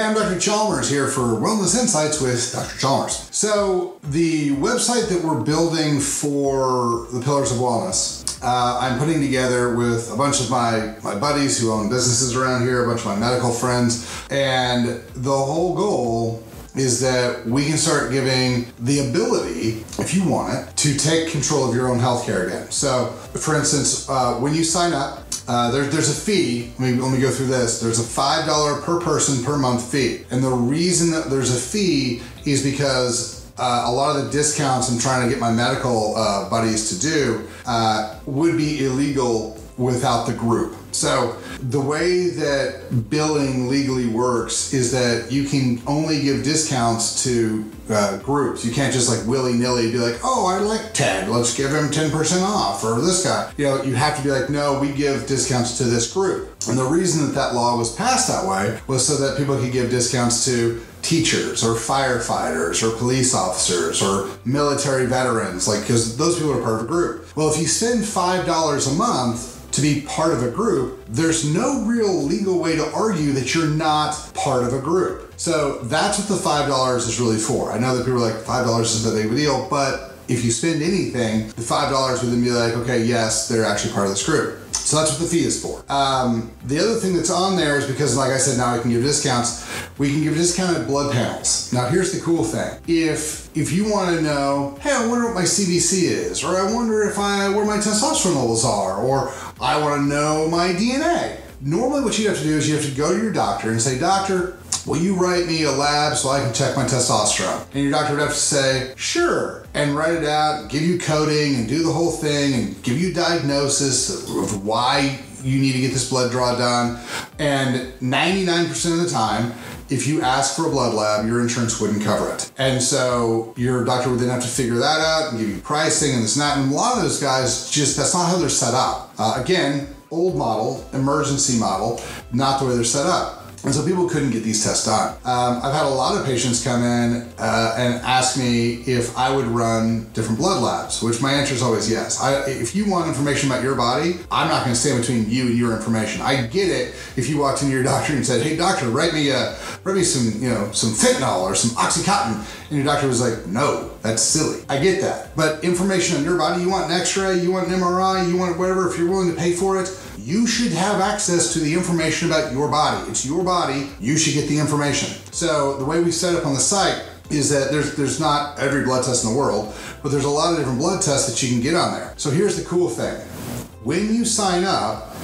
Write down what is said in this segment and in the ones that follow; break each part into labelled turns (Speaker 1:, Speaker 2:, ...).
Speaker 1: Hey, I'm Dr. Chalmers here for Wellness Insights with Dr. Chalmers. So, the website that we're building for the Pillars of Wellness, uh, I'm putting together with a bunch of my, my buddies who own businesses around here, a bunch of my medical friends, and the whole goal is that we can start giving the ability, if you want it, to take control of your own healthcare again. So, for instance, uh, when you sign up, uh, there, there's a fee. Let me, let me go through this. There's a $5 per person per month fee. And the reason that there's a fee is because uh, a lot of the discounts I'm trying to get my medical uh, buddies to do uh, would be illegal without the group. So the way that billing legally works is that you can only give discounts to uh, groups. You can't just like willy nilly be like, oh, I like Ted, let's give him 10% off, or this guy. You know, you have to be like, no, we give discounts to this group. And the reason that that law was passed that way was so that people could give discounts to teachers or firefighters or police officers or military veterans, like, because those people are part of a group. Well, if you spend $5 a month, to be part of a group, there's no real legal way to argue that you're not part of a group. So that's what the $5 is really for. I know that people are like, $5 isn't a big deal, but if you spend anything, the $5 would then be like, okay, yes, they're actually part of this group. So that's what the fee is for. Um, the other thing that's on there is because, like I said, now we can give discounts. We can give discounted blood panels. Now, here's the cool thing: if if you want to know, hey, I wonder what my CBC is, or I wonder if I where my testosterone levels are, or I want to know my DNA. Normally, what you have to do is you have to go to your doctor and say, Doctor, will you write me a lab so I can check my testosterone? And your doctor would have to say, sure, and write it out, give you coding and do the whole thing and give you diagnosis of why you need to get this blood draw done. And 99% of the time, if you ask for a blood lab, your insurance wouldn't cover it. And so your doctor would then have to figure that out and give you pricing and this and that. And a lot of those guys just, that's not how they're set up. Uh, again, old model, emergency model, not the way they're set up. And so people couldn't get these tests done. Um, I've had a lot of patients come in uh, and ask me if I would run different blood labs, which my answer is always yes. I, if you want information about your body, I'm not going to stand between you and your information. I get it if you walked into your doctor and said, "Hey, doctor, write me a, write me some, you know, some fentanyl or some oxycontin," and your doctor was like, "No, that's silly." I get that, but information on your body, you want an X-ray, you want an MRI, you want whatever. If you're willing to pay for it, you should have access to the information about your body. It's your body, you should get the information. So the way we set up on the site is that there's there's not every blood test in the world, but there's a lot of different blood tests that you can get on there. So here's the cool thing. When you sign up,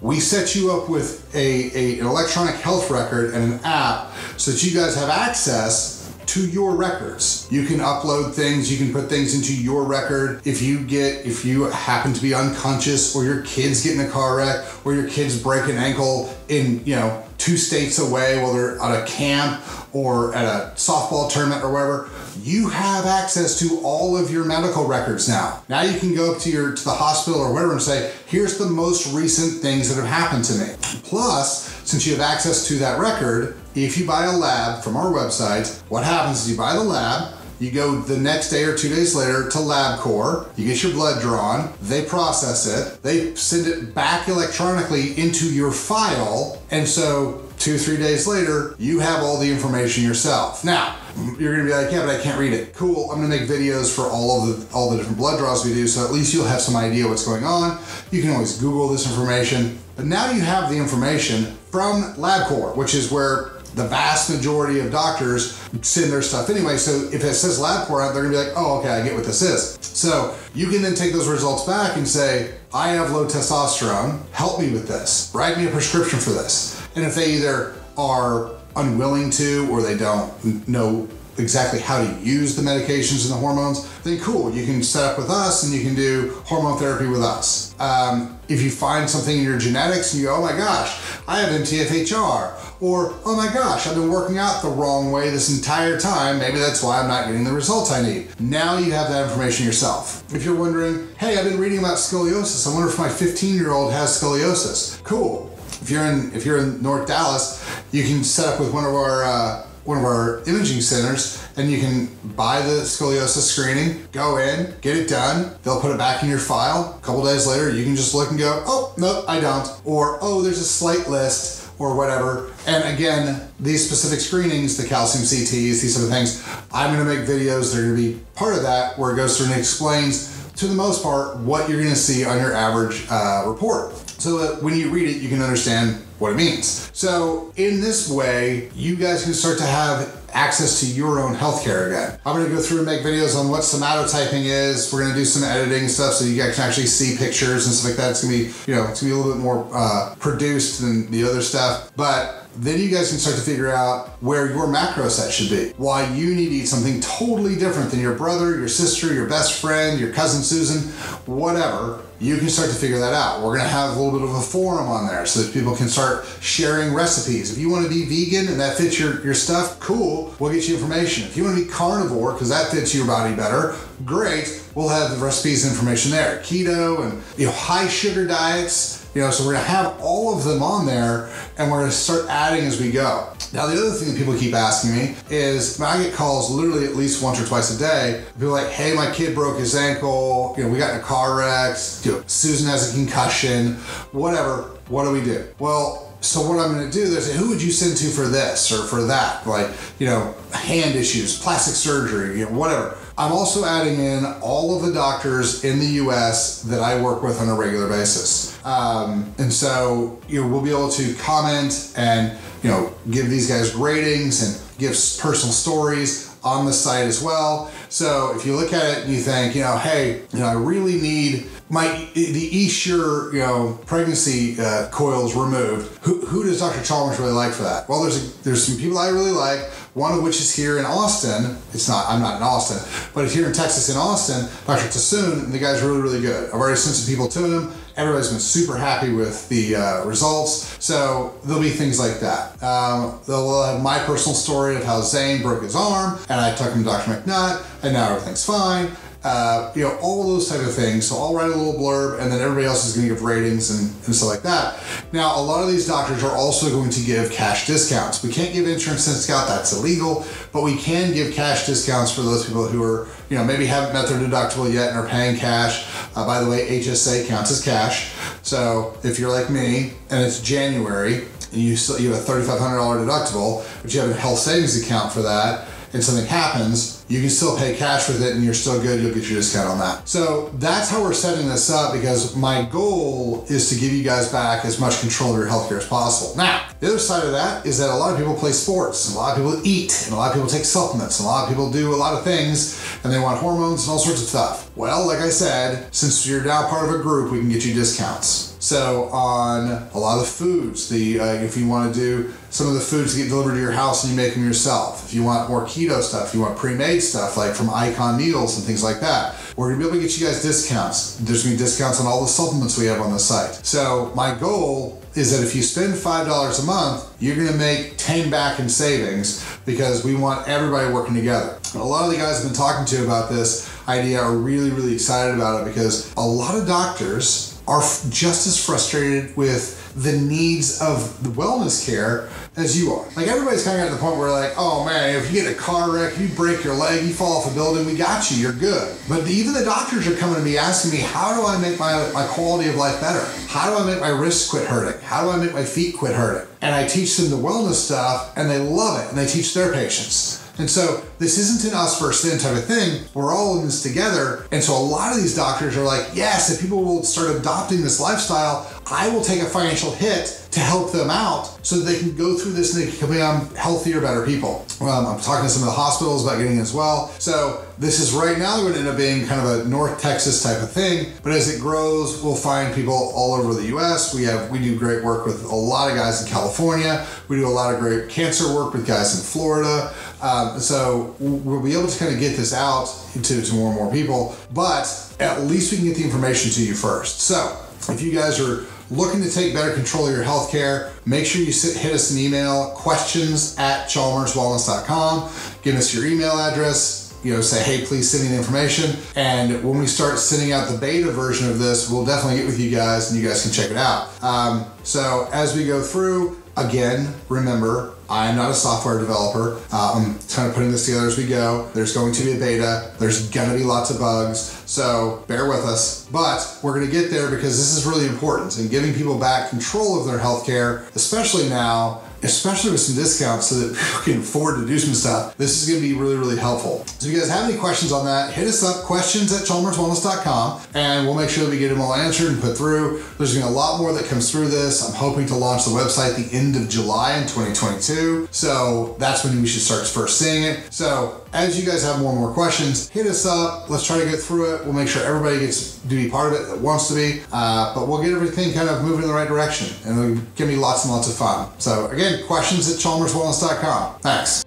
Speaker 1: we set you up with a, a, an electronic health record and an app so that you guys have access to your records. You can upload things, you can put things into your record. If you get, if you happen to be unconscious or your kids get in a car wreck or your kids break an ankle in, you know, two states away while they're at a camp or at a softball tournament or wherever, you have access to all of your medical records now. Now you can go up to your to the hospital or whatever and say, here's the most recent things that have happened to me. Plus, since you have access to that record, if you buy a lab from our website, what happens is you buy the lab, you go the next day or two days later to LabCorp, you get your blood drawn, they process it, they send it back electronically into your file, and so two, three days later, you have all the information yourself. Now, you're gonna be like, yeah, but I can't read it. Cool, I'm gonna make videos for all of the all the different blood draws we do, so at least you'll have some idea what's going on. You can always Google this information. But now you have the information from LabCorp, which is where the vast majority of doctors send their stuff anyway. So if it says LabCorp, they're gonna be like, oh, okay, I get what this is. So you can then take those results back and say, I have low testosterone, help me with this, write me a prescription for this. And if they either are unwilling to or they don't know exactly how to use the medications and the hormones, then cool, you can set up with us and you can do hormone therapy with us. Um, if you find something in your genetics and you go, oh my gosh, I have MTHFR, or oh my gosh, I've been working out the wrong way this entire time, maybe that's why I'm not getting the results I need. Now you have that information yourself. If you're wondering, hey, I've been reading about scoliosis, I wonder if my 15 year old has scoliosis. Cool. If you're in if you're in North Dallas, you can set up with one of our uh, one of our imaging centers and you can buy the scoliosis screening, go in, get it done. They'll put it back in your file. A couple days later, you can just look and go, oh, no, I don't. Or, oh, there's a slight list or whatever. And again, these specific screenings, the calcium CTs, these sort of things, I'm going to make videos that are going to be part of that where it goes through and explains to the most part what you're going to see on your average uh, report so that when you read it, you can understand what it means. So, in this way, you guys can start to have access to your own healthcare again. I'm going to go through and make videos on what somatotyping is. We're going to do some editing stuff so you guys can actually see pictures and stuff like that. It's going to be, you know, it's going to be a little bit more uh, produced than the other stuff. But then you guys can start to figure out where your macro set should be. Why you need to eat something totally different than your brother, your sister, your best friend, your cousin Susan, whatever. You can start to figure that out. We're gonna have a little bit of a forum on there so that people can start sharing recipes. If you wanna be vegan and that fits your, your stuff, cool, we'll get you information. If you wanna be carnivore, because that fits your body better, great, we'll have the recipes and information there. Keto and you know high sugar diets, you know, so we're gonna have all of them on there and we're gonna start adding as we go. Now, the other thing that people keep asking me is I get calls literally at least once or twice a day. People like, hey, my kid broke his ankle, you know, we got in a car wreck, you know, Susan has a concussion, whatever. What do we do? Well, so what I'm going to do is who would you send to for this or for that? Like, you know, hand issues, plastic surgery, you know, whatever. I'm also adding in all of the doctors in the US that I work with on a regular basis. Um, and so, you know, we'll be able to comment and, you know, give these guys ratings and give personal stories on the site as well. So if you look at it and you think, you know, hey, you know, I really need my the Essure, you know, pregnancy uh, coils removed. Who, who does Dr. Chalmers really like for that? Well, there's a, there's some people I really like. One of which is here in Austin. It's not. I'm not in Austin, but here in Texas in Austin. Dr. Tassoon, and the guy's really really good. I've already sent some people to him. Everybody's been super happy with the uh, results. So there'll be things like that. Um, they'll have my personal story of how Zane broke his arm, and I took him to Dr. McNutt, and now everything's fine uh, you know, all those type of things. So I'll write a little blurb and then everybody else is going to give ratings and, and stuff like that. Now, a lot of these doctors are also going to give cash discounts. We can't give insurance discount, that's illegal, but we can give cash discounts for those people who are, you know, maybe haven't met their deductible yet and are paying cash. Uh, by the way, HSA counts as cash. So if you're like me and it's January, and you still you have a $3,500 deductible, but you have a health savings account for that, and something happens, you can still pay cash with it and you're still good, you'll get your discount on that. So that's how we're setting this up because my goal is to give you guys back as much control of your healthcare as possible. Now, the other side of that is that a lot of people play sports, and a lot of people eat, and a lot of people take supplements, and a lot of people do a lot of things, and they want hormones and all sorts of stuff. Well, like I said, since you're now part of a group, we can get you discounts. So on a lot of foods, the uh, if you want to do some of the foods to get delivered to your house and you make them yourself. If you want more keto stuff, you want pre-made stuff like from Icon Meals and things like that. We're gonna be able to get you guys discounts. There's gonna be discounts on all the supplements we have on the site. So my goal is that if you spend five dollars a month, you're gonna make ten back in savings because we want everybody working together. A lot of the guys I've been talking to about this idea are really, really excited about it because a lot of doctors are just as frustrated with the needs of the wellness care as you are. Like everybody's kind of at the point where like, oh man, if you get a car wreck, you break your leg, you fall off a building, we got you, you're good. But even the doctors are coming to me asking me, how do I make my, my quality of life better? How do I make my wrists quit hurting? How do I make my feet quit hurting? And I teach them the wellness stuff and they love it and they teach their patients. And so this isn't an us versus them type of thing. We're all in this together. And so a lot of these doctors are like, yes, if people will start adopting this lifestyle, I will take a financial hit to help them out so that they can go through this and they can become healthier, better people. Um, I'm talking to some of the hospitals about getting as well. So this is right now going to end up being kind of a North Texas type of thing, but as it grows, we'll find people all over the U.S. We have we do great work with a lot of guys in California. We do a lot of great cancer work with guys in Florida. Um, so we'll be able to kind of get this out to, to more and more people, but at least we can get the information to you first. So if you guys are looking to take better control of your healthcare, make sure you sit, hit us an email, questions at chalmerswellness.com. Give us your email address. You know, say, hey, please send me the information. And when we start sending out the beta version of this, we'll definitely get with you guys and you guys can check it out. Um, so as we go through, again, remember, I am not a software developer. Uh, I'm kind of putting this together as we go. There's going to be a beta. There's going to be lots of bugs. So bear with us. But we're going to get there because this is really important and giving people back control of their healthcare, especially now especially with some discounts so that people can afford to do some stuff. This is going to be really, really helpful. So if you guys have any questions on that, hit us up, questions at chalmerswellness.com, and we'll make sure that we get them all answered and put through. There's going to be a lot more that comes through this. I'm hoping to launch the website the end of July in 2022. So that's when we should start first seeing it. So as you guys have more and more questions, hit us up. Let's try to get through it. We'll make sure everybody gets to be part of it that wants to be. Uh, but we'll get everything kind of moving in the right direction and it'll give me lots and lots of fun. So again, questions at chalmerswellness.com. Thanks.